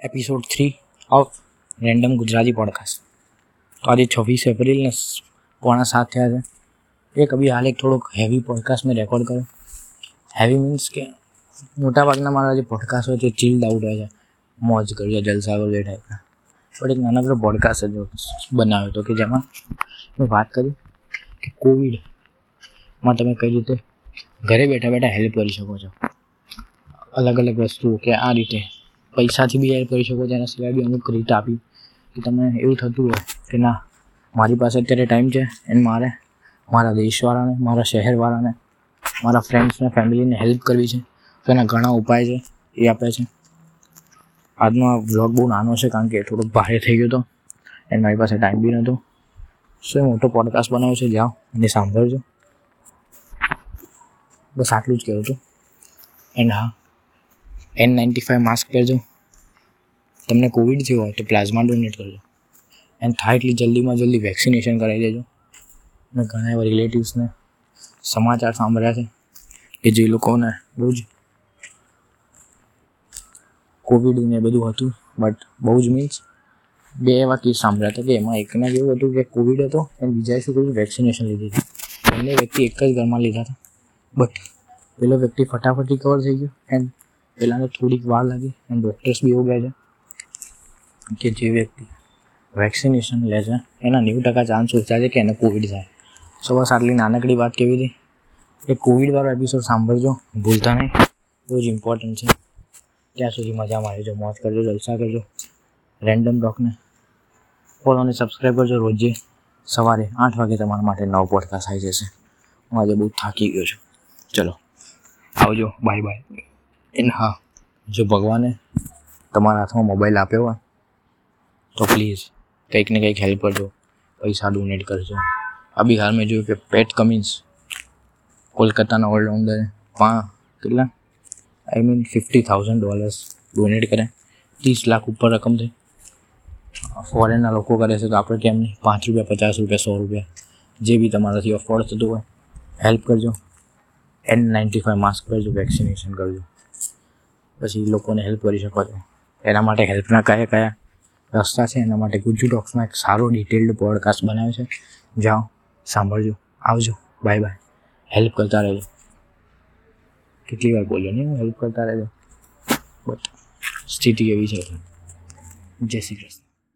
Episode three of random Gujarati podcast તો આજે છવ્વીસ એપ્રિલને સ- પોણા સાત થયા છે એક અભી હાલ એક થોડોક હેવી પોડકાસ્ટ મેં રેકોર્ડ કર્યો હેવી મીન્સ કે મોટાભાગના મારા જે પોડકાસ્ટ હોય તે ચીલ્ડ આઉટ હોય છે મોજ કરજો જલસા કરજો એ ટાઈપના પણ એક નાનકડો પોડકાસ્ટ જ બનાવ્યો હતો કે જેમાં મેં વાત કરી કે કોવિડમાં તમે કઈ રીતે ઘરે બેઠા બેઠા હેલ્પ કરી શકો છો અલગ અલગ વસ્તુઓ કે આ રીતે પૈસાથી બી હેલ્પ કરી શકો છો એના સિવાય બી અમુક રીત આપી. કે તમે એવું થતું હોય કે ના, મારી પાસે અત્યારે ટાઈમ છે એન્ડ મારે મારા દેશવાળાને, મારા શહેરવાળાને, મારા ફ્રેન્ડ્સને ફેમિલીને હેલ્પ કરવી છે. તો એના ઘણા ઉપાય છે, એ આપે છે. આજનો આ વ્લોગ બહુ નાનો છે, કારણ કે થોડોક ભારે થઈ ગયો હતો એન્ડ મારી પાસે ટાઈમ બી નહોતો. સો એ મોટો પોડકાસ્ટ બનાવ્યો છે, જાઓ અને સાંભળજો. બસ આટલું જ કહેવું હતું. એન્ડ હા એન નાઇન્ટી ફાઇવ માસ્ક પહેરજો. તમને કોવિડ થયો હોય તો પ્લાઝમા ડોનેટ કરજો. એન્ડ થાય એટલી જલ્દીમાં જલ્દી વેક્સિનેશન કરાવી દેજો. અને ઘણા એવા રિલેટિવ્સને સમાચાર સાંભળ્યા છે કે જે લોકોને બહુ જ કોવિડ ને બધું હતું બટ બહુ જ મીન્સ બે એવા કેસ સાંભળ્યા હતા કે એમાં એકના જેવું હતું કે કોવિડ હતો અને બીજાએ શું કર્યું? વેક્સિનેશન લીધી હતી. બંને વ્યક્તિ એક જ ઘરમાં લીધા હતા. બટ પેલો વ્યક્તિ ફટાફટ રિકવર થઈ ગયો એન્ડ પેલાને થોડીક વાર લાગી અને ડૉક્ટર્સ બી એવું કહે છે કે જે વ્યક્તિ વેક્સિનેશન લે છે, એના નેવું ટકા ચાન્સ ઓછા છે કે એને કોવિડ થાય. સો બસ આટલી નાનકડી વાત કેવી હતી? એ કોવિડવાળો એપિસોડ સાંભળજો, ભૂલતા નહીં. બહુ જ ઇમ્પોર્ટન્ટ છે. ત્યાં સુધી મજા મારજો મોજ કરજો, જલસા કરજો. રેન્ડમ ડોકને ફોલો અને સબસ્ક્રાઈબ કરજો રોજે સવારે આઠ વાગે તમારા માટે નવો પોડકાસ્ટ આવી જશે. હું આજે બહુ થાકી ગયો છું. ચલો, આવજો. બાય બાય એન્ડ હા જો ભગવાને તમારા હાથમાં મોબાઈલ આપ્યો હોય તો પ્લીઝ કંઈક ને કંઈક હેલ્પ કરજો પૈસા ડોનેટ કરજો અભી હાલ મેં જોયું કે પેટ કમિન્સ કોલકાતાના ઓલરાઉન્ડરે પા કેટલા I mean fifty thousand dollars donate કરે ત્રીસ લાખ ઉપર રકમ થઈ ફોરેનના લોકો કરે છે તો આપણે કેમ નહીં પાંચ રૂપિયા પચાસ રૂપિયા સો રૂપિયા જે બી તમારાથી અફોર્ડ થતું હોય હેલ્પ કરજો એન નાઇન્ટી ફાઇવ માસ્ક કરજો વેક્સિનેશન કરજો પછી લોકોને હેલ્પ કરી શકો છો. એના માટે હેલ્પના કયા કયા રસ્તા છે, એના માટે ગુજ્જુ ટોક્સમાં એક સારો ડિટેલ્ડ પોડકાસ્ટ બનાવ્યો છે. જાઓ, સાંભળજો, આવજો. બાય બાય હેલ્પ કરતા રહેજો. કેટલી વાર બોલ્યો નહીં હું? હેલ્પ કરતા રહેજો. બટ સ્થિતિ એવી છે. જય શ્રી કૃષ્ણ.